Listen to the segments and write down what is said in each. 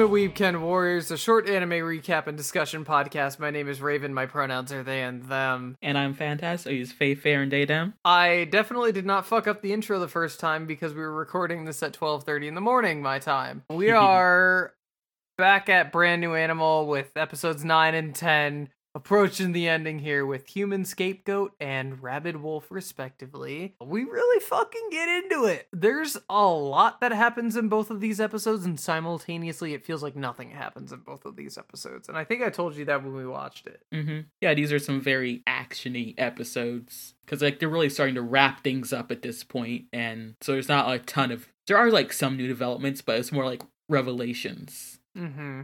Welcome to Weebken Warriors, a short anime recap and discussion podcast. My name is Raven. My pronouns are they and them. And I'm fantastic. I use Faye, Fair, and Daydam. I definitely did not fuck up the intro the first time because we were recording this at 12:30 in the morning my time. We are back at Brand New Animal with episodes 9 and 10 approaching the ending here with Human Scapegoat and Rabid Wolf respectively. We really fucking get into it. There's a lot that happens in both of these episodes and simultaneously it feels like nothing happens in both of these episodes. And I think I told you that when we watched it. Mm-hmm. Yeah, these are some very actiony episodes because like they're really starting to wrap things up at this point, and so there's not a ton of. There are like some new developments, but it's more like revelations. Mm-hmm.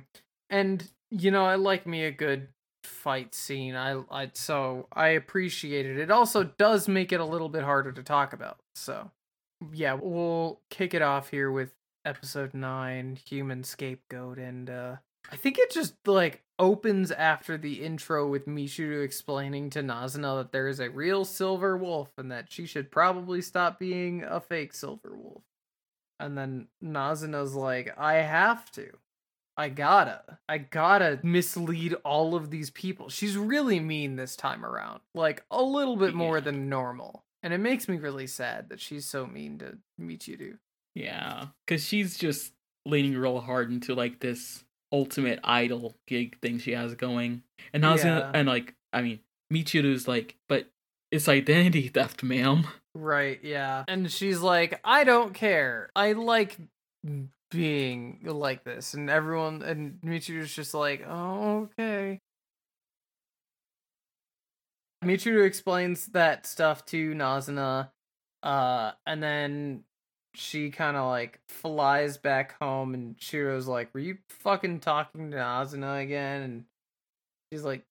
And you know, I like me a good fight scene. I I so I appreciate it. It also does make it a little bit harder to talk about. So yeah, we'll kick it off here with episode 9, Human Scapegoat and uh I think it just like opens after the intro with Michiru explaining to Nazuna that there is a real silver wolf and that she should probably stop being a fake silver wolf. And then Nazuna's like, I have to. I gotta. I gotta mislead all of these people. She's really mean this time around. Like a little bit more Yeah. than normal. And it makes me really sad that she's so mean to Michiru. Yeah, because she's just leaning real hard into like this ultimate idol gig thing she has going, and I was Yeah. gonna, and like I mean, Michiru's like, but it's identity theft, ma'am. Right, yeah. And she's like, I don't care. I like being like this. And everyone, and Michiru's just like, oh, okay. Michiru explains that stuff to Nazuna, uh, and then she kind of like flies back home, and Shiro's like, Were you fucking talking to Nazuna again? And she's like,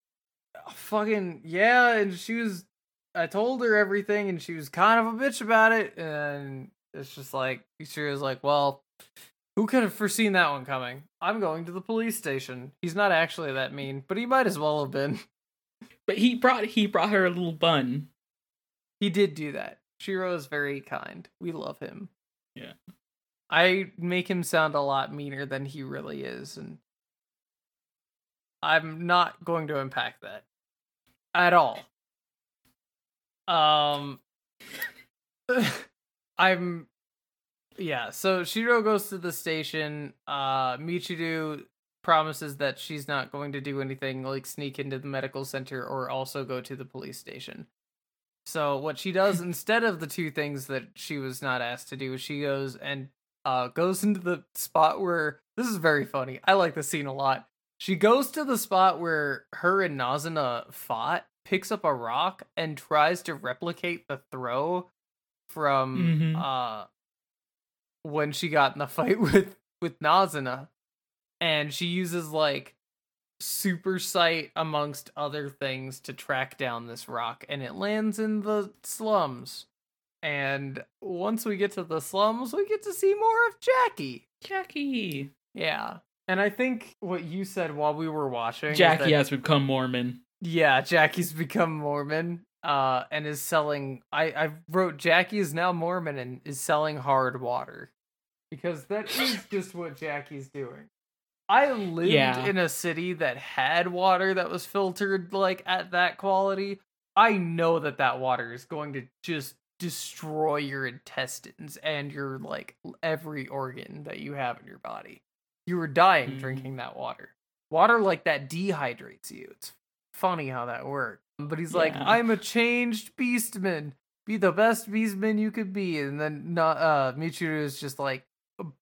"Oh, Fucking, yeah. And she was I told her everything and she was kind of a bitch about it and it's just like she was like, "Well, who could have foreseen that one coming? I'm going to the police station." He's not actually that mean, but he might as well have been. But he brought he brought her a little bun. He did do that. Shiro is very kind. We love him. Yeah. I make him sound a lot meaner than he really is and I'm not going to unpack that at all. Um I'm yeah, so Shiro goes to the station. Uh Michiru promises that she's not going to do anything like sneak into the medical center or also go to the police station. So what she does instead of the two things that she was not asked to do, is she goes and uh goes into the spot where this is very funny. I like the scene a lot. She goes to the spot where her and Nazuna fought, picks up a rock and tries to replicate the throw from Mhm. uh when she got in the fight with with Nazuna and she uses like super sight amongst other things to track down this rock and it lands in the slums. And once we get to the slums we get to see more of Jackie. Jackie. yeah. And I think what you said while we were watching Jackie that- has become Mormon. yeah, Jackie's become Mormon uh and is selling I I wrote Jackie is now Mormon and is selling hard water because that is just what Jackie's doing. I lived Yeah. in a city that had water that was filtered like at that quality. I know that that water is going to just destroy your intestines and your like every organ that you have in your body. You were dying Mhm. drinking that water. Water like that dehydrates you. It's funny how that works. But he's like, I'm a changed beastman. Be the best beastman you could be. And then not uh Michiru is just like,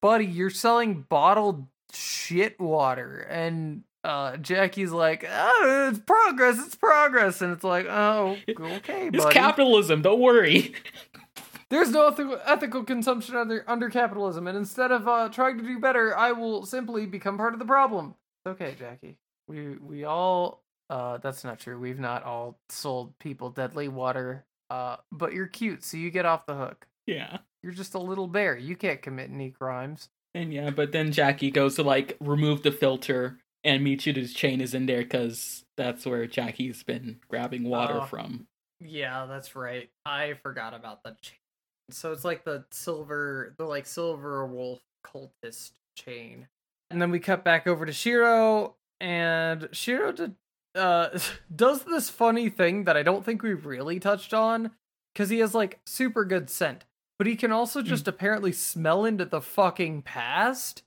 buddy, you're selling bottled shit water. And uh Jackie's like, oh, it's progress, it's progress. And it's like, oh, okay, It's buddy. capitalism. Don't worry. There's no ethical, ethical consumption under under capitalism, and instead of uh, trying to do better, I will simply become part of the problem. It's okay, Jackie. We we all uh that's not true. We've not all sold people deadly water. Uh but you're cute, so you get off the hook. yeah. You're just a little bear. You can't commit any crimes. And yeah, but then Jackie goes to like remove the filter, and Michiru's chain is in there because that's where Jackie's been grabbing water Oh. from. Yeah, that's right. I forgot about the chain. So it's like the silver the like silver wolf cultist chain. And then we cut back over to Shiro, and Shiro did, uh, does this funny thing that I don't think we really touched on, because he has like super good scent, but he can also Hmm. just apparently smell into the fucking past.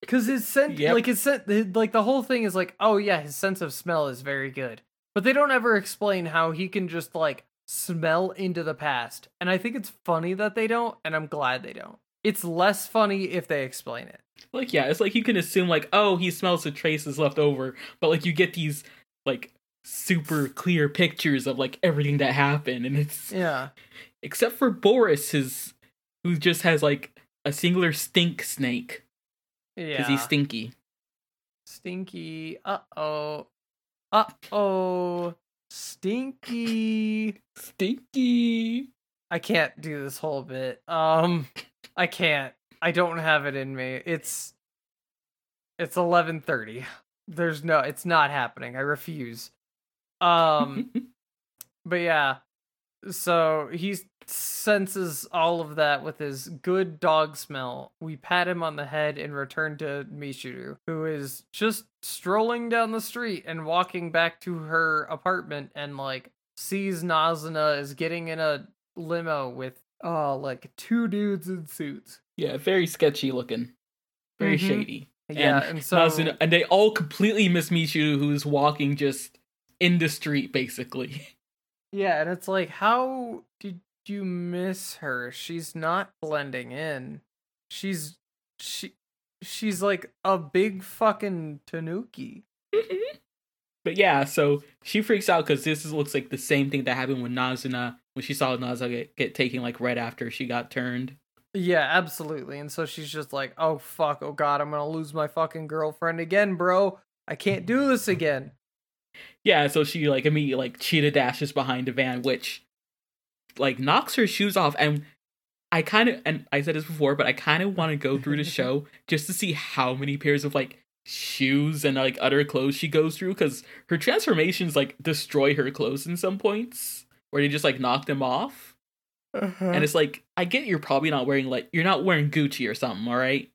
Because his scent, Yep. like his scent, like the whole thing is like, oh yeah, his sense of smell is very good, but they don't ever explain how he can just like smell into the past. And I think it's funny that they don't, and I'm glad they don't. It's less funny if they explain it. Like, yeah, it's like you can assume, like, oh, he smells the traces left over, but like you get these like super clear pictures of like everything that happened, and it's Yeah. Except for Boris, his who just has like a singular stink snake Yeah. because he's stinky. Stinky. Uh oh. Uh oh. Stinky. Stinky. I can't do this whole bit. Um I can't. I don't have it in me. It's it's 11:30. There's no it's not happening. I refuse. Um but yeah. So he senses all of that with his good dog smell. We pat him on the head and return to Michiru, who is just strolling down the street and walking back to her apartment and like sees Nazuna is getting in a limo with uh like two dudes in suits. yeah, very sketchy looking, very Mhm. shady. Yeah, And and, so Nazuna- and they all completely miss Michu, who's walking just in the street, basically. yeah, and it's like how did you miss her? She's not blending in. She's she she's like a big fucking tanuki. Mm-hmm. but yeah, so she freaks out because this is, looks like the same thing that happened with Nazuna when she saw Nazuna get, get taken like right after she got turned. Yeah, absolutely. And so she's just like, "Oh fuck, oh god, I'm to lose my fucking girlfriend again, bro. I can't do this again." Yeah, so she like immediately like cheetah dashes behind a van, which like knocks her shoes off. And I kind of and I said this before, but I kind of want to go through the show just to see how many pairs of like shoes and like other clothes she goes through because her transformations like destroy her clothes in some points where they just like knock them off. And it's like I get you're probably not wearing like you're not wearing Gucci or something, all right?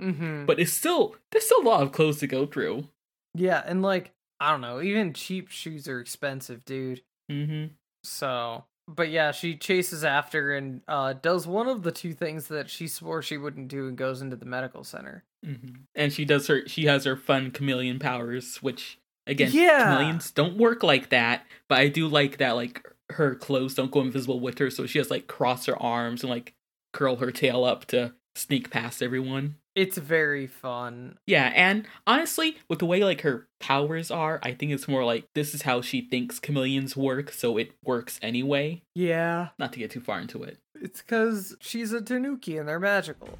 mm-hmm. But it's still there's still a lot of clothes to go through. Yeah, and like I don't know, even cheap shoes are expensive, dude. Mm-hmm. So, but yeah, she chases after and uh does one of the two things that she swore she wouldn't do and goes into the medical center. Mm-hmm. And she does her she has her fun chameleon powers, which again, Yeah. chameleons don't work like that. But I do like that like her clothes don't go invisible with her, so she has like cross her arms and like curl her tail up to sneak past everyone. It's very fun. Yeah, and honestly, with the way like her powers are, I think it's more like this is how she thinks chameleons work, so it works anyway. Yeah, Not to get too far into it. it's cuz she's a tanuki and they're magical.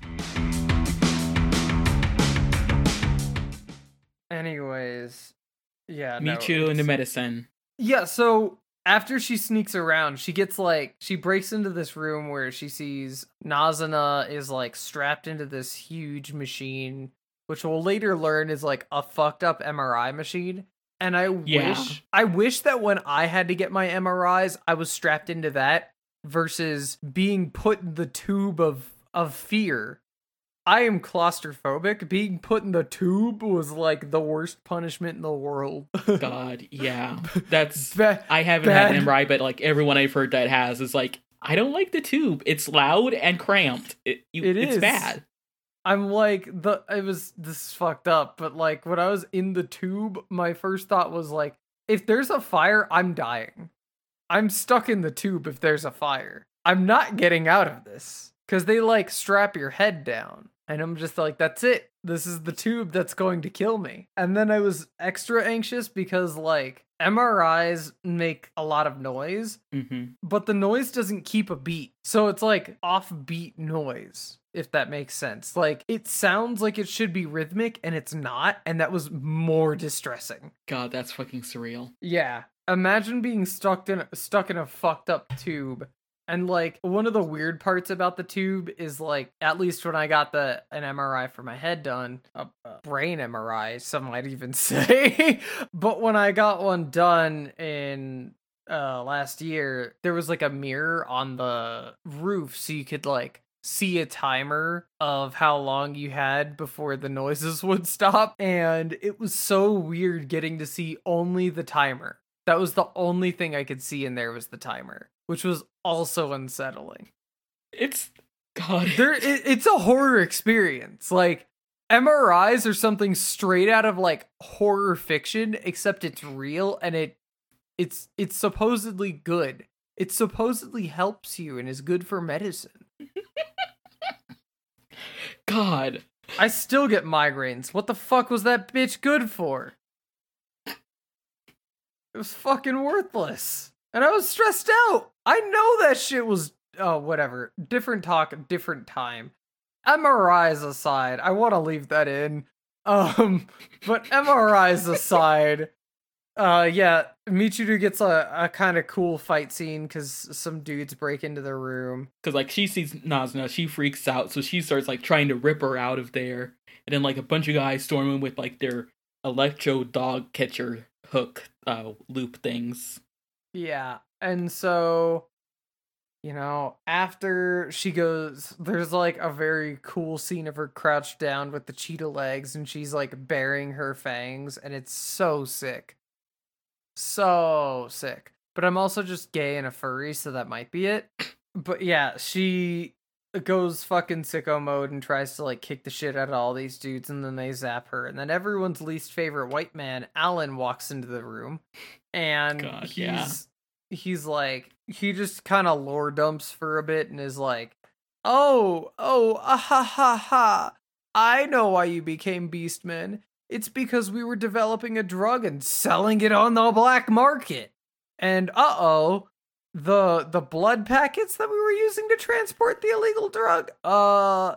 Anyways, yeah, no, Michu and the medicine. Yeah, so after she sneaks around, she gets like she breaks into this room where she sees Nazuna is like strapped into this huge machine, which we'll later learn is like a fucked up MRI machine. And I Yeah. wish I wish that when I had to get my MRIs, I was strapped into that versus being put in the tube of of fear. I am claustrophobic. Being put in the tube was like the worst punishment in the world. God, yeah. That's I haven't had Bad. an MRI, but like everyone I've heard that has is like, I don't like the tube. It's loud and cramped. It, you, It it's bad. I'm like the it was this is fucked up, but like when I was in the tube, my first thought was like, if there's a fire, I'm dying. I'm stuck in the tube if there's a fire. I'm not getting out of this. Cause they like strap your head down. And I'm just like, that's it. This is the tube that's going to kill me. And then I was extra anxious because like MRIs make a lot of noise hmm but the noise doesn't keep a beat. So it's like offbeat noise, if that makes sense. Like it sounds like it should be rhythmic and it's not, and that was more distressing. God, that's fucking surreal. Yeah. Imagine being stuck in stuck in a fucked up tube. And like one of the weird parts about the tube is like at least when I got the an MRI for my head done, a, brain MRI, some might even say. but when I got one done in uh last year, there was like a mirror on the roof so you could like see a timer of how long you had before the noises would stop. And it was so weird getting to see only the timer. That was the only thing I could see in there was the timer, which was also unsettling. It's God. There, it, it's a horror experience. Like MRIs are something straight out of like horror fiction, except it's real and it, it's it's supposedly good. It supposedly helps you and is good for medicine. God. I still get migraines. What the fuck was that bitch good for? It was fucking worthless. And I was stressed out. I know that shit was oh whatever. Different talk, different time. MRIs aside, I want to leave that in. Um but MRIs aside, uh yeah, Michiru gets a, a kind of cool fight scene cuz some dudes break into the room. Cause like she sees Nazuna, she freaks out, so she starts like trying to rip her out of there. And then like a bunch of guys storm in with like their electro dog catcher hook uh loop things. Yeah. And so you know, after she goes, there's like a very cool scene of her crouched down with the cheetah legs and she's like baring her fangs, and it's so sick. So sick. But I'm also just gay and a furry, so that might be it. But yeah, she goes fucking sicko mode and tries to like kick the shit out of all these dudes, and then they zap her. And then everyone's least favorite white man, Alan, walks into the room, and God, he's yeah. he's like he just kind of lore dumps for a bit and is like, "Oh, oh, ah, ha ha ha! I know why you became Beastmen. It's because we were developing a drug and selling it on the black market. And uh oh, the the blood packets that we were using to transport the illegal drug, uh."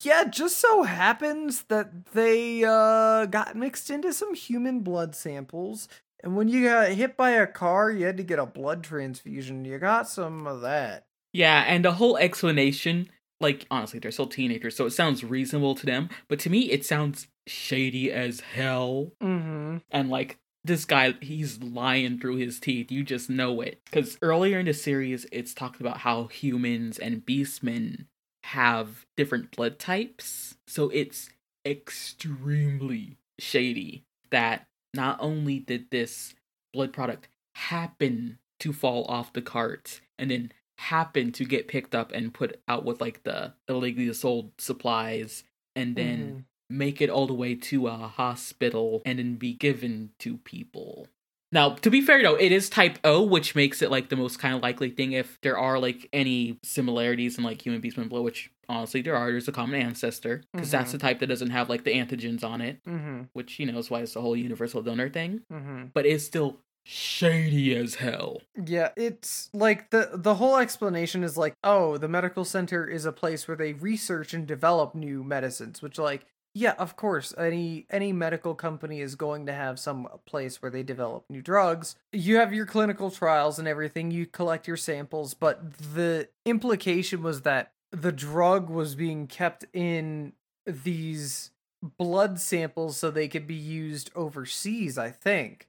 Yeah, just so happens that they uh got mixed into some human blood samples and when you got hit by a car, you had to get a blood transfusion. You got some of that. Yeah, and the whole explanation, like honestly, they're still teenagers, so it sounds reasonable to them, but to me it sounds shady as hell. Mm-hmm. And like this guy, he's lying through his teeth. You just know it. Because earlier in the series, it's talked about how humans and beastmen have different blood types. So it's extremely shady that not only did this blood product happen to fall off the cart and then happen to get picked up and put out with like the illegally sold supplies and then Mhm. Make it all the way to a hospital and then be given to people. Now, to be fair though, it is type O, which makes it like the most kind of likely thing if there are like any similarities in like human beast blood, which honestly there are. There's a common ancestor because that's Mhm. the type that doesn't have like the antigens on it, Mm-hmm. which you know is why it's the whole universal donor thing. Mm-hmm. But it's still shady as hell. Yeah, it's like the the whole explanation is like, oh, the medical center is a place where they research and develop new medicines, which like yeah, of course, any any medical company is going to have some place where they develop new drugs. You have your clinical trials and everything, you collect your samples, but the implication was that the drug was being kept in these blood samples so they could be used overseas, I think.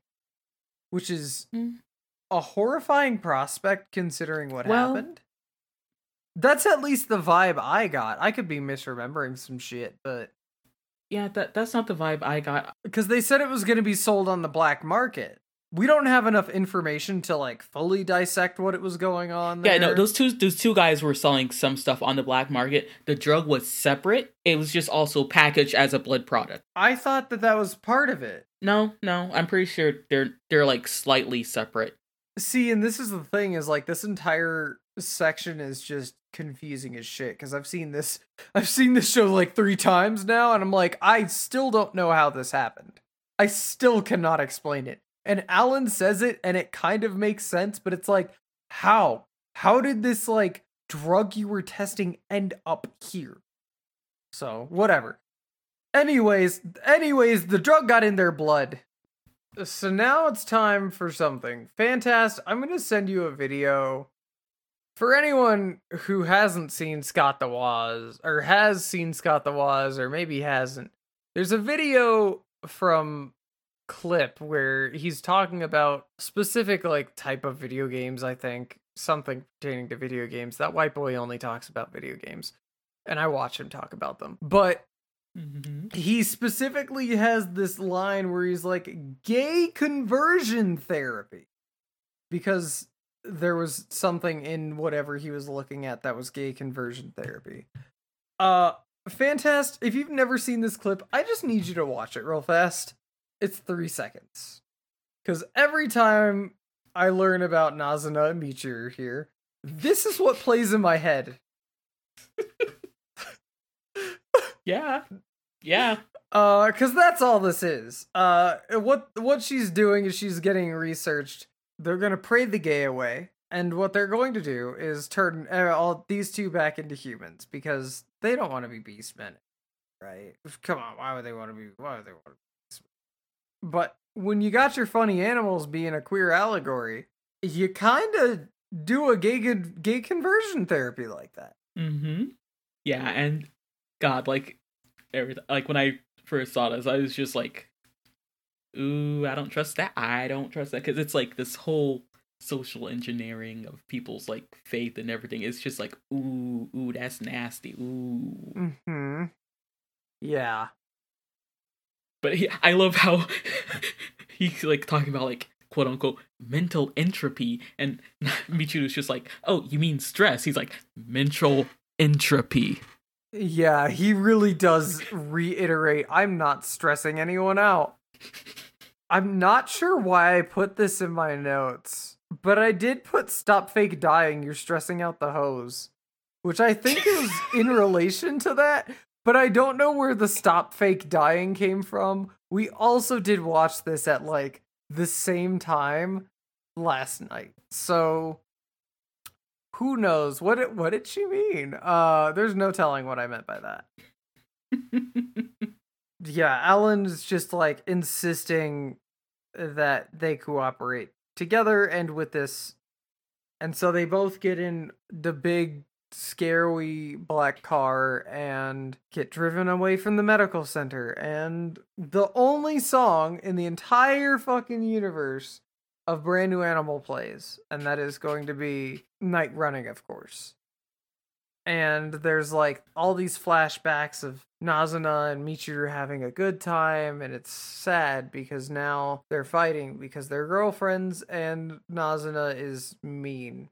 Which is Mm. a horrifying prospect considering what Well- happened. That's at least the vibe I got. I could be misremembering some shit, but Yeah, that that's not the vibe I got. because they said it was going to be sold on the black market. We don't have enough information to like fully dissect what it was going on there. Yeah, no, those two those two guys were selling some stuff on the black market. The drug was separate. It was just also packaged as a blood product. I thought that that was part of it. No, no, I'm pretty sure they're they're like slightly separate. See, and this is the thing is like this entire section is just confusing as shit because I've seen this I've seen this show like 3 times now and I'm like I still don't know how this happened. I still cannot explain it. And Alan says it and it kind of makes sense, but it's like how? How did this like drug you were testing end up here? So, whatever. Anyways, anyways, the drug got in their blood. So now it's time for something. Fantastic. I'm going to send you a video. For anyone who hasn't seen Scott the Woz, or has seen Scott the Woz, or maybe hasn't, there's a video from Clip where he's talking about specific like type of video games, I think. Something pertaining to video games. That white boy only talks about video games. and I watch him talk about them. But Mhm. he specifically has this line where he's like gay conversion therapy because there was something in whatever he was looking at that was gay conversion therapy. Uh fantastic. If you've never seen this clip, I just need you to watch it real fast. It's 3 seconds. Cuz every time I learn about Nazuna and Michiru here, this is what plays in my head. Yeah. Yeah. Uh, cause that's all this is. Uh, what what she's doing is she's getting researched. They're gonna pray the gay away, and what they're going to do is turn uh, all these two back into humans because they don't want to be beastmen, right? Come on, why would they want to be? Why would they want to be? Beastmen? But when you got your funny animals being a queer allegory, you kind of do a gay gay conversion therapy like that. Mm-hmm. Yeah, and God, like everything like when I first saw this, I was just like, Ooh, I don't trust that. I don't trust that. Cause it's like this whole social engineering of people's like faith and everything. It's just like, ooh, ooh, that's nasty. Ooh. Hmm. Yeah. But he, I love how he's like talking about like quote unquote mental entropy, and Michiru's just like, oh, you mean stress? He's like mental entropy. Yeah, he really does reiterate I'm not stressing anyone out. I'm not sure why I put this in my notes, but I did put stop fake dying, you're stressing out the hose, which I think is in relation to that, but I don't know where the stop fake dying came from. We also did watch this at like the same time last night. So who knows what it, what did she mean? Uh there's no telling what I meant by that. Yeah, Alan's just like insisting that they cooperate together and with this and so they both get in the big scary black car and get driven away from the medical center and the only song in the entire fucking universe of brand new animal plays and that is going to be night running of course and there's like all these flashbacks of Nazuna and Michiru having a good time and it's sad because now they're fighting because they're girlfriends and Nazuna is mean.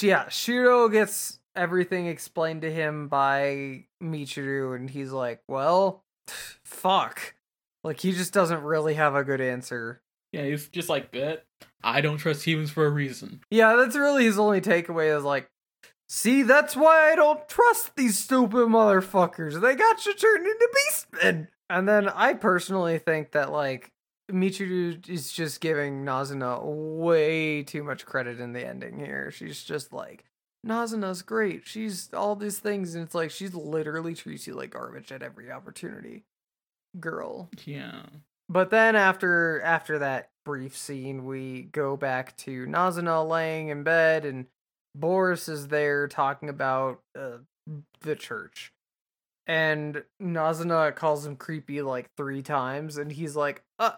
Yeah, Shiro gets everything explained to him by Michiru and he's like, "Well, fuck." Like he just doesn't really have a good answer. Yeah, he's just like, I don't trust humans for a reason. Yeah, that's really his only takeaway is like, see, that's why I don't trust these stupid motherfuckers. They got you turned into beastmen. And then I personally think that like Michiru is just giving Nazuna way too much credit in the ending here. She's just like, Nazuna's great. She's all these things, and it's like she's literally treats you like garbage at every opportunity. Girl. Yeah. But then after after that brief scene, we go back to Nazuna laying in bed, and Boris is there talking about uh, the church. And Nazuna calls him creepy like three times, and he's like, "Uh,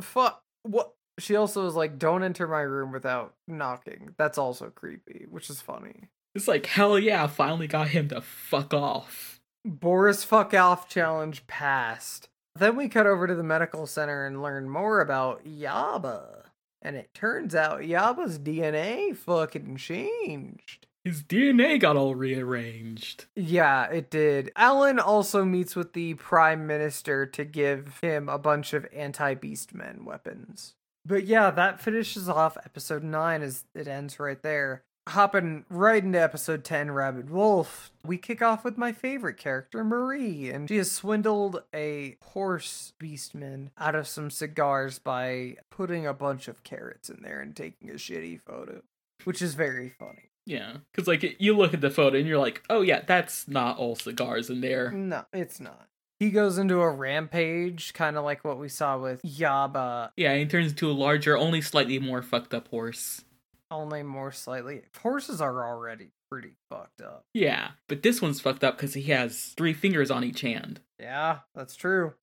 fuck, what?" She also is like, "Don't enter my room without knocking." That's also creepy, which is funny. It's like, hell yeah, I finally got him to fuck off. Boris fuck off challenge passed. Then we cut over to the medical center and learn more about Yaba. And it turns out Yaba's DNA fucking changed. His DNA got all rearranged. Yeah, it did. Alan also meets with the Prime Minister to give him a bunch of anti Beastmen weapons. But yeah, that finishes off episode 9 as it ends right there. Hopping right into episode 10, Rabid Wolf, we kick off with my favorite character, Marie, and she has swindled a horse beastman out of some cigars by putting a bunch of carrots in there and taking a shitty photo, which is very funny. Yeah, because like you look at the photo and you're like, oh yeah, that's not all cigars in there. No, it's not. He goes into a rampage, kind of like what we saw with Yaba, Yeah, he turns into a larger, only slightly more fucked up horse. Only more slightly. Horses are already pretty fucked up. Yeah, but this one's fucked up because he has three fingers on each hand. Yeah, that's true.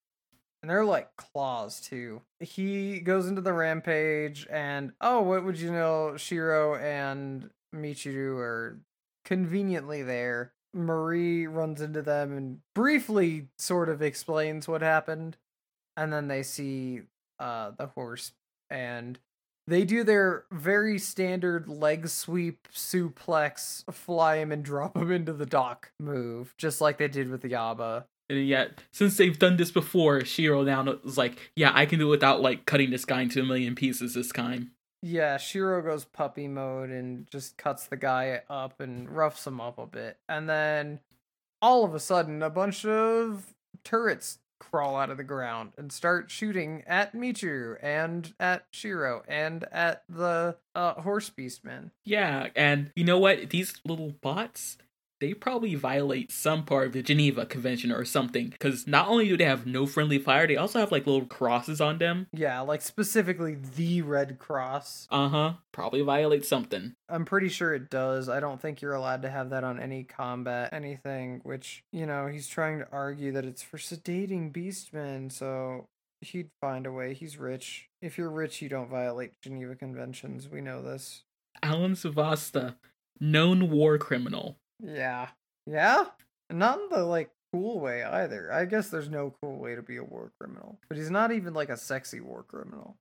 And they're like claws too. He goes into the rampage, and oh, what would you know? Shiro and Michiru are conveniently there. Marie runs into them and briefly sort of explains what happened. And then they see uh the horse and they do their very standard leg sweep suplex, fly him and drop him into the dock move, just like they did with the Yaba. And yet, since they've done this before, Shiro now is like, yeah, I can do it without like cutting this guy into a million pieces this time. Yeah, Shiro goes puppy mode and just cuts the guy up and roughs him up a bit. And then all of a sudden, a bunch of turrets crawl out of the ground and start shooting at Michiru and at Shiro and at the uh, horse beastmen. Yeah, and you know what? These little bots, they probably violate some part of the Geneva Convention or something. Because not only do they have no friendly fire, they also have like little crosses on them. Yeah, like specifically the Red Cross. Uh huh. Probably violate something. I'm pretty sure it does. I don't think you're allowed to have that on any combat, anything, which, you know, he's trying to argue that it's for sedating beastmen, so he'd find a way. He's rich. If you're rich, you don't violate Geneva Conventions. We know this. Alan Sylvasta, known war criminal. Yeah. Yeah? Not in the, like, cool way either. I guess there's no cool way to be a war criminal. But he's not even, like, a sexy war criminal.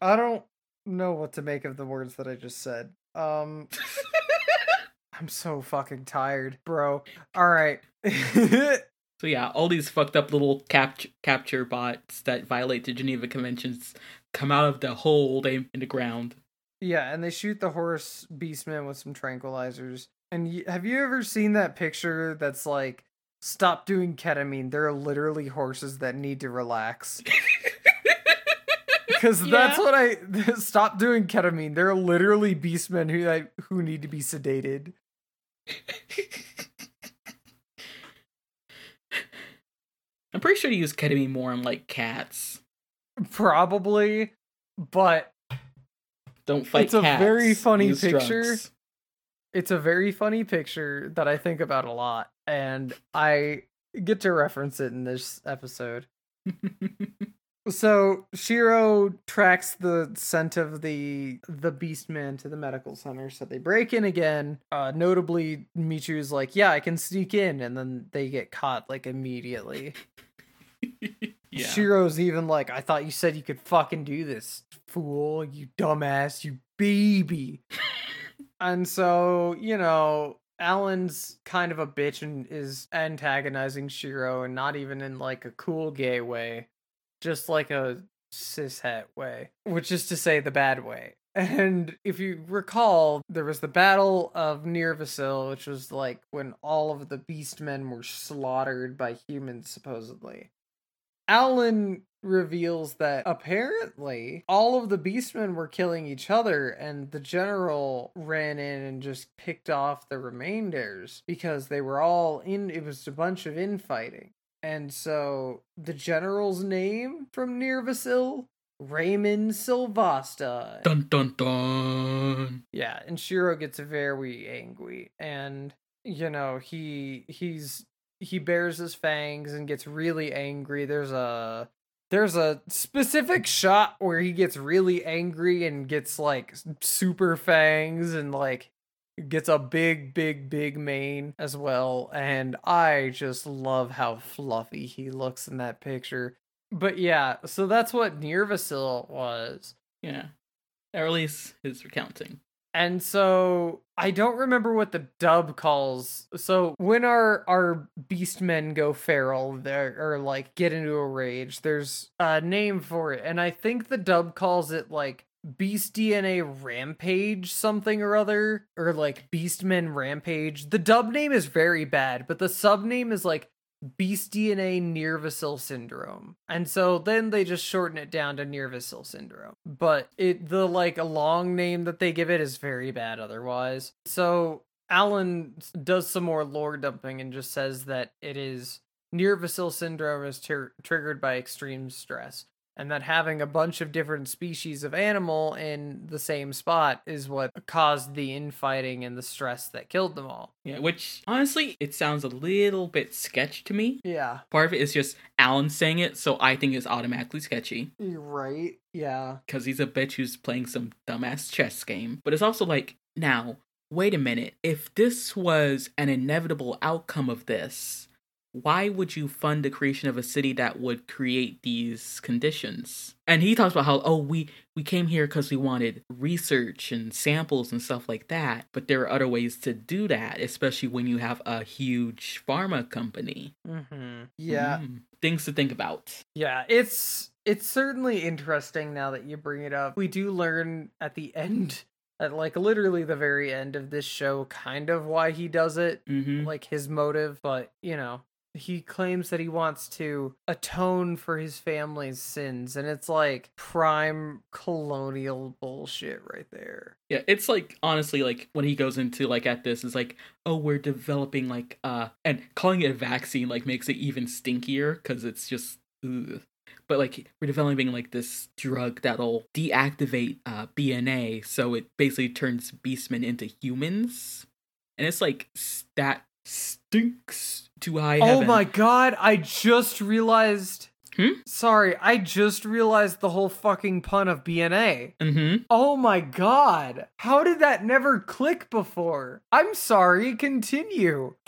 I don't know what to make of the words that I just said. Um. I'm so fucking tired, bro. All right. So yeah, all these fucked up little cap- capture bots that violate the Geneva Conventions come out of the hole they in the ground. yeah, and they shoot the horse beastman with some tranquilizers. And y- have you ever seen that picture that's like, stop doing ketamine? There are literally horses that need to relax. Because that's what I stop doing ketamine. There are literally beastmen who I, who need to be sedated. I'm pretty sure you use ketamine more on like cats. Probably, but Don't fight It's a very funny use picture. drugs. It's a very funny picture that I think about a lot, and I get to reference it in this episode. So Shiro tracks the scent of the the Beastman to the medical center. So they break in again. Uh, notably, Michu's like, "Yeah, I can sneak in," and then they get caught like immediately. yeah. Shiro's even like, "I thought you said you could fucking do this, fool! You dumbass! You baby!" and so you know. Alan's kind of a bitch and is antagonizing Shiro and not even in like a cool gay way just like a cishet way, which is to say the bad way. And if you recall, there was the Battle of Nirvasil, which was like when all of the beastmen were slaughtered by humans, supposedly. Alan reveals that apparently all of the beastmen were killing each other, and the general ran in and just picked off the remainders because they were all in, it was a bunch of infighting. And so the general's name from Nirvasil, Raymond Sylvasta. Dun dun dun. Yeah, and Shiro gets very angry and you know, he he's he bears his fangs and gets really angry. There's a there's a specific shot where he gets really angry and gets like super fangs and like gets a big big big mane as well and I just love how fluffy he looks in that picture. But yeah, so that's what Nirvasil was. Yeah. Or at least his recounting. And so I don't remember what the dub calls. So when our our beastmen go feral, there or like get into a rage, there's a name for it, and I think the dub calls it like Beast DNA Rampage something or other, or like Beastmen Rampage. The dub name is very bad, but the sub name is like Beast DNA Nirvasil syndrome. And so then they just shorten it down to Nirvasil syndrome. But it the like a long name that they give it is very bad otherwise. So Alan does some more lore dumping and just says that it is Nirvasil syndrome is ter- triggered by extreme stress and that having a bunch of different species of animal in the same spot is what caused the infighting and the stress that killed them all. Yeah, which honestly, it sounds a little bit sketch to me. Yeah. Part of it is just Alan saying it, so I think it's automatically sketchy. You're right. Yeah. Because he's a bitch who's playing some dumbass chess game. But it's also like, now, wait a minute, if this was an inevitable outcome of this, why would you fund the creation of a city that would create these conditions? And he talks about how, oh, we we came here because we wanted research and samples and stuff like that. But there are other ways to do that, especially when you have a huge pharma company. Mm-hmm. Yeah, Mm. things to think about. yeah. It's it's certainly interesting now that you bring it up. We do learn at the end, at like literally the very end of this show, kind of why he does it, Mm-hmm. like his motive. But you know, he claims that he wants to atone for his family's sins, and it's like prime colonial bullshit right there. Yeah, it's like honestly like when he goes into like at this it's like oh we're developing like uh and calling it a vaccine like makes it even stinkier because it's just ugh. but like we're developing like this drug that'll deactivate uh BNA so it basically turns beastmen into humans and it's like that stinks to high Oh my god, I just realized. Hmm? Sorry, I just realized the whole fucking pun of BNA. Mm-hmm. Oh my god. How did that never click before? I'm sorry, continue.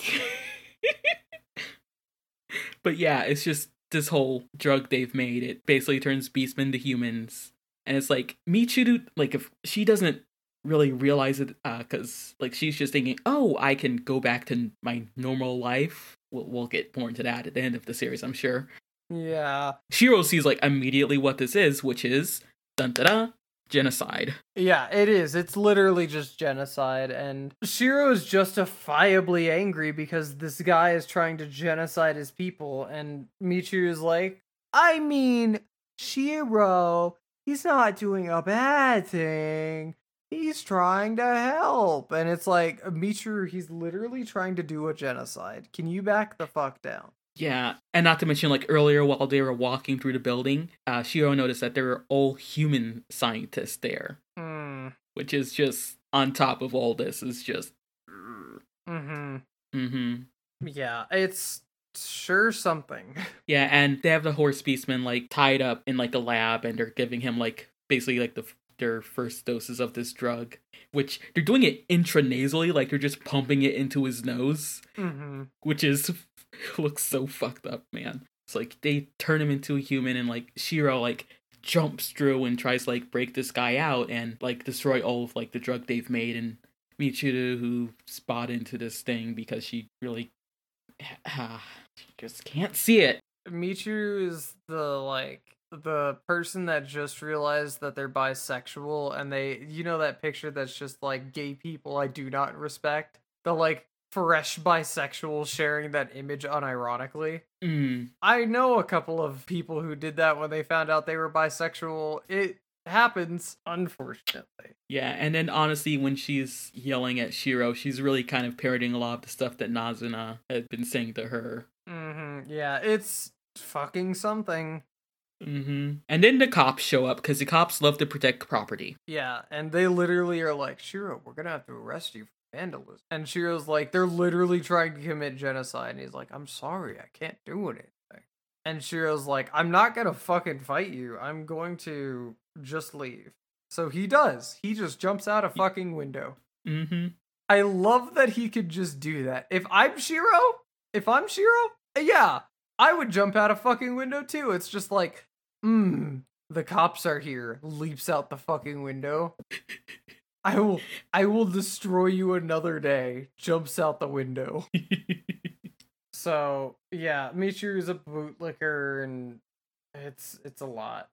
but yeah, it's just this whole drug they've made. It basically turns beastmen to humans, and it's like Michiru. Like if she doesn't really realize it, because like she's just thinking, "Oh, I can go back to my normal life." We'll we'll get more into that at the end of the series, I'm sure. Yeah. Shiro sees like immediately what this is, which is dun da da genocide. Yeah, it is. It's literally just genocide, and Shiro is justifiably angry because this guy is trying to genocide his people, and Michiru is like, I mean, Shiro, he's not doing a bad thing. He's trying to help. And it's like, Michiru, he's literally trying to do a genocide. Can you back the fuck down? Yeah, and not to mention, like earlier while they were walking through the building, uh, Shiro noticed that there were all human scientists there. Hmm. which is just on top of all this is just Mm-hmm. mm-hmm Yeah, it's sure something. yeah and they have the horse beastman like tied up in like a lab and they're giving him like basically like the their first doses of this drug which they're doing it intranasally like they're just pumping it into his nose mm-hmm. which is looks so fucked up man it's like they turn him into a human and like shiro like jumps through and tries to like break this guy out and like destroy all of like the drug they've made and Michiru who spot into this thing because she really she just can't see it. Michiru is the like the person that just realized that they're bisexual and they you know that picture that's just like gay people I do not respect. The like fresh bisexual sharing that image unironically. Mm, I know a couple of people who did that when they found out they were bisexual. It happens, unfortunately. yeah, and then honestly, when she's yelling at Shiro, she's really kind of parroting a lot of the stuff that Nazuna had been saying to her. Mm-hmm. Yeah, it's fucking something. Mm-hmm. And then the cops show up because the cops love to protect property. Yeah, and they literally are like, Shiro, we're gonna have to arrest you for vandalism. And Shiro's like, they're literally trying to commit genocide. And he's like, I'm sorry, I can't do anything. And Shiro's like, I'm not gonna fucking fight you. I'm going to just leave. So he does. He just jumps out a fucking window. Mm-hmm. I love that he could just do that. If I'm Shiro, if I'm Shiro, yeah, I would jump out a fucking window too. It's just like, mmm, the cops are here. Leaps out the fucking window. I will, I will destroy you another day. Jumps out the window. So yeah, Michiru is a bootlicker, and it's it's a lot.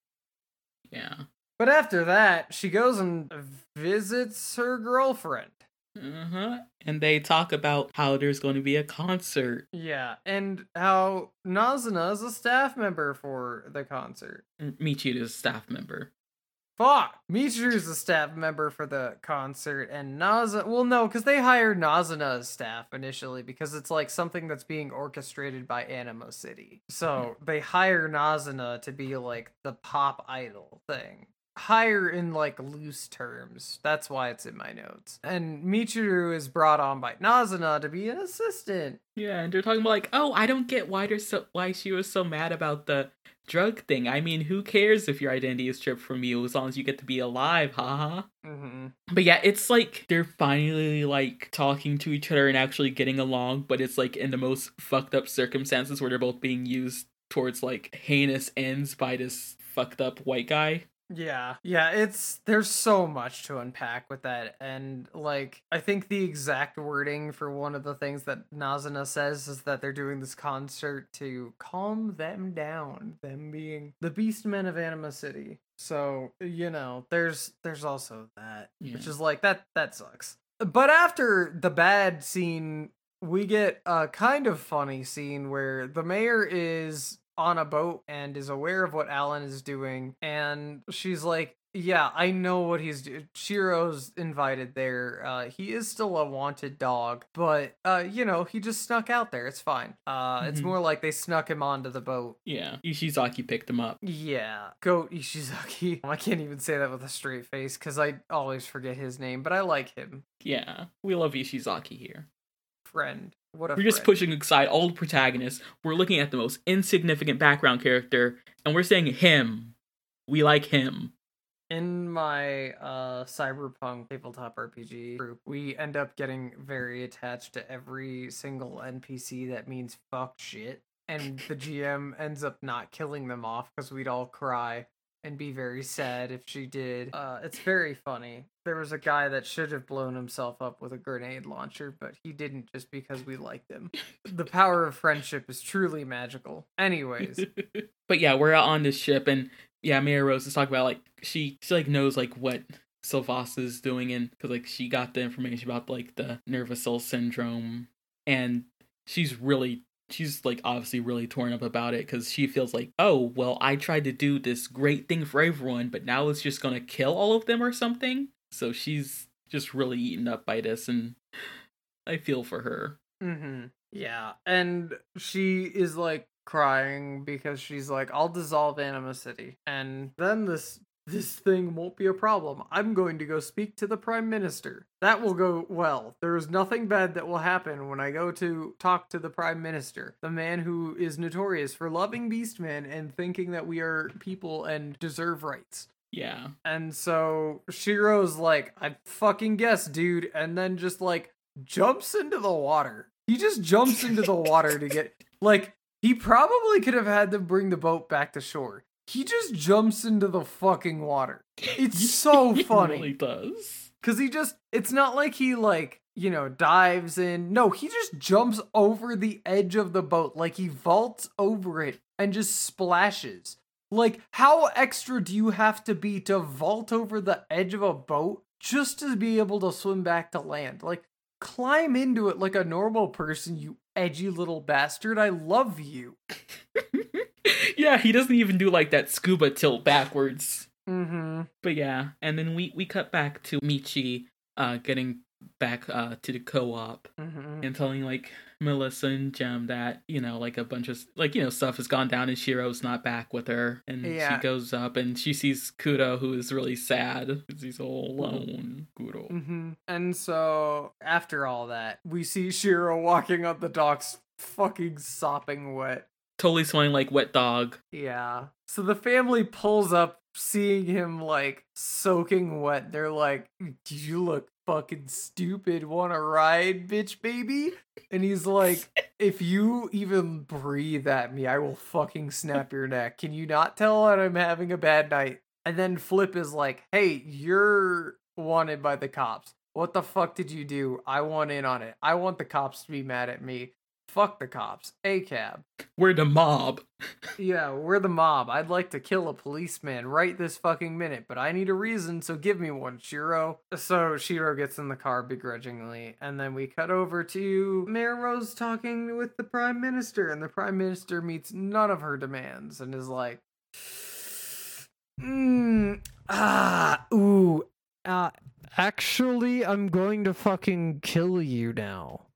yeah. But after that, she goes and visits her girlfriend. Uh-huh. And they talk about how there's going to be a concert. Yeah, and how Nazuna is a staff member for the concert. Michiru's a staff member. Fuck! Michiru's a staff member for the concert, and Naza. Well, no, because they hired Nazuna as staff initially because it's like something that's being orchestrated by Animo City. So they hire Nazuna to be like the pop idol thing. Hire in like loose terms. That's why it's in my notes. And Michiru is brought on by Nazuna to be an assistant. Yeah, and they're talking about like, oh, I don't get why they're so why she was so mad about the drug thing. I mean, who cares if your identity is stripped from you as long as you get to be alive, haha. Mm-hmm. But yeah, it's like they're finally like talking to each other and actually getting along, but it's like in the most fucked up circumstances where they're both being used towards like heinous ends by this fucked up white guy. Yeah. Yeah, it's there's so much to unpack with that and like I think the exact wording for one of the things that Nazuna says is that they're doing this concert to calm them down, them being the beastmen of Anima City. So, you know, there's there's also that, Yeah. which is like that that sucks. But after the bad scene, we get a kind of funny scene where the mayor is on a boat and is aware of what Alan is doing, and she's like, "Yeah, I know what he's doing." Shiro's invited there. Uh, he is still a wanted dog, but uh, you know, he just snuck out there. It's fine. Uh, it's Mhm. more like they snuck him onto the boat. Yeah, Ishizaki picked him up. Yeah, Goat Ishizaki. I can't even say that with a straight face because I always forget his name, but I like him. Yeah, we love Ishizaki here. Friend. What a We're just pushing aside all the protagonists. We're looking at the most insignificant background character, and we're saying him. We like him. in my uh cyberpunk tabletop rpg group we end up getting very attached to every single npc that means fuck shit and the gm ends up not killing them off because we'd all cry and be very sad if she did. Uh it's very funny. There was a guy that should have blown himself up with a grenade launcher but he didn't just because we liked him. The power of friendship is truly magical. Anyways. But yeah, we're on this ship, and yeah, Mayor Rose is talking about like she she like knows like what Sylvasta is doing, and because like she got the information about like the Nirvasil syndrome, and she's really she's like obviously really torn up about it because she feels like oh well I tried to do this great thing for everyone, but now it's just gonna kill all of them or something. So she's just really eaten up by this, and I feel for her. Mm-hmm. Yeah, and she is like crying because she's like, "I'll dissolve Anima City, and then this this thing won't be a problem. I'm going to go speak to the Prime Minister. That will go well. There is nothing bad that will happen when I go to talk to the Prime Minister, the man who is notorious for loving Beastmen and thinking that we are people and deserve rights." Yeah. And so Shiro's like, I fucking guess, dude, and then just like jumps into the water. He just jumps into the water to get like he probably could have had them bring the boat back to shore. He just jumps into the fucking water. It's so He funny. really does. Cause he just it's not like he like, you know, dives in. No, he just jumps over the edge of the boat. Like he vaults over it and just splashes. Like, how extra do you have to be to vault over the edge of a boat just to be able to swim back to land? Like, climb into it like a normal person, you edgy little bastard. I love you. yeah, he doesn't even do like that scuba tilt backwards. Mm-hmm. But yeah, and then we we cut back to Michi uh getting back uh to the co-op Mm-hmm. and telling like Melissa and Gem that, you know, like a bunch of like, you know, stuff has gone down and Shiro's not back with her. And Yeah. she goes up and she sees Kudo who is really sad because he's all alone. Kudo. Mm-hmm. And so after all that, we see Shiro walking up the docks, fucking sopping wet. Totally smelling like wet dog. Yeah. So the family pulls up, seeing him like soaking wet. They're like, "You look fucking stupid. Want to ride, bitch, baby?" And he's like, "If you even breathe at me, I will fucking snap your neck. Can you not tell that I'm having a bad night?" And then Flip is like, "Hey, you're wanted by the cops. What the fuck did you do? I want in on it. I want the cops to be mad at me. Fuck the cops. A cab." We're the mob. Yeah, we're the mob. I'd like to kill a policeman right this fucking minute, but I need a reason, so give me one, Shiro. So Shiro gets in the car begrudgingly, and then we cut over to Mayor Rose talking with the Prime Minister, and the Prime Minister meets none of her demands and is like, mm, ah, ooh, uh, actually, I'm going to fucking kill you now.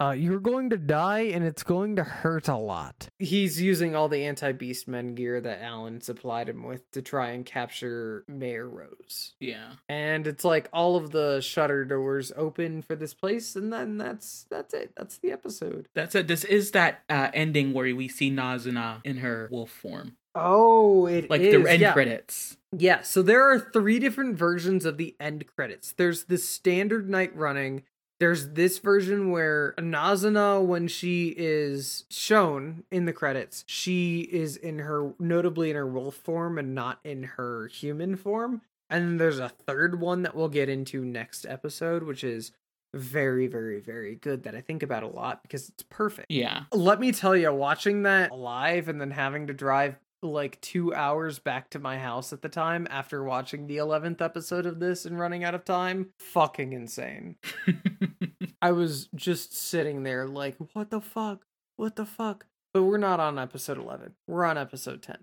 Uh, you're going to die and it's going to hurt a lot. He's using all the anti Beastmen gear that Alan supplied him with to try and capture Mayor Rose. Yeah. And it's like all of the shutter doors open for this place, and then that's that's it. That's the episode. That's it. This is that uh, ending where we see Nazuna in her wolf form. Oh, it Like is, the end yeah. credits. Yeah, so there are three different versions of the end credits. There's the standard night running. There's this version where Nazuna, when she is shown in the credits, she is in her notably in her wolf form and not in her human form. And then there's a third one that we'll get into next episode, which is very, very, very good that I think about a lot because it's perfect. Yeah. Let me tell you, watching that live and then having to drive like two hours back to my house at the time after watching the 11th episode of this and running out of time, fucking insane. I was just sitting there like, what the fuck? What the fuck? But we're not on episode 11. We're on episode 10.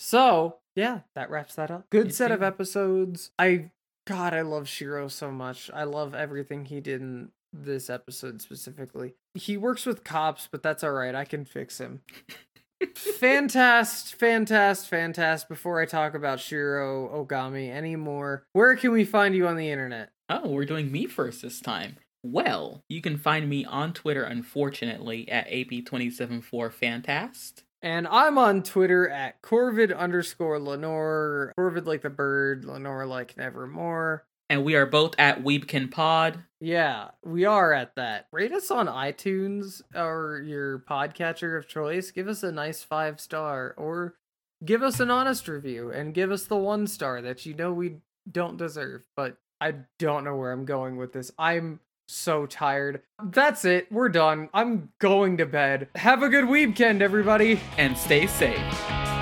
So, yeah, that wraps that up. Good Me set of episodes. I, God, I love Shiro so much. I love everything he did in this episode specifically. He works with cops, but that's all right. I can fix him. Fantast, fantast, fantast. Before I talk about Shiro Ogami anymore, where can we find you on the internet? Oh, we're doing me first this time. Well, you can find me on Twitter, unfortunately, at AP274Fantast. And I'm on Twitter at Corvid underscore Lenore. Corvid like the bird, Lenore like nevermore. And we are both at Weebkin Pod. Yeah, we are at that. Rate us on iTunes or your podcatcher of choice. Give us a nice five star or give us an honest review and give us the one star that you know we don't deserve. But I don't know where I'm going with this. I'm so tired. That's it. We're done. I'm going to bed. Have a good weekend, everybody. And stay safe.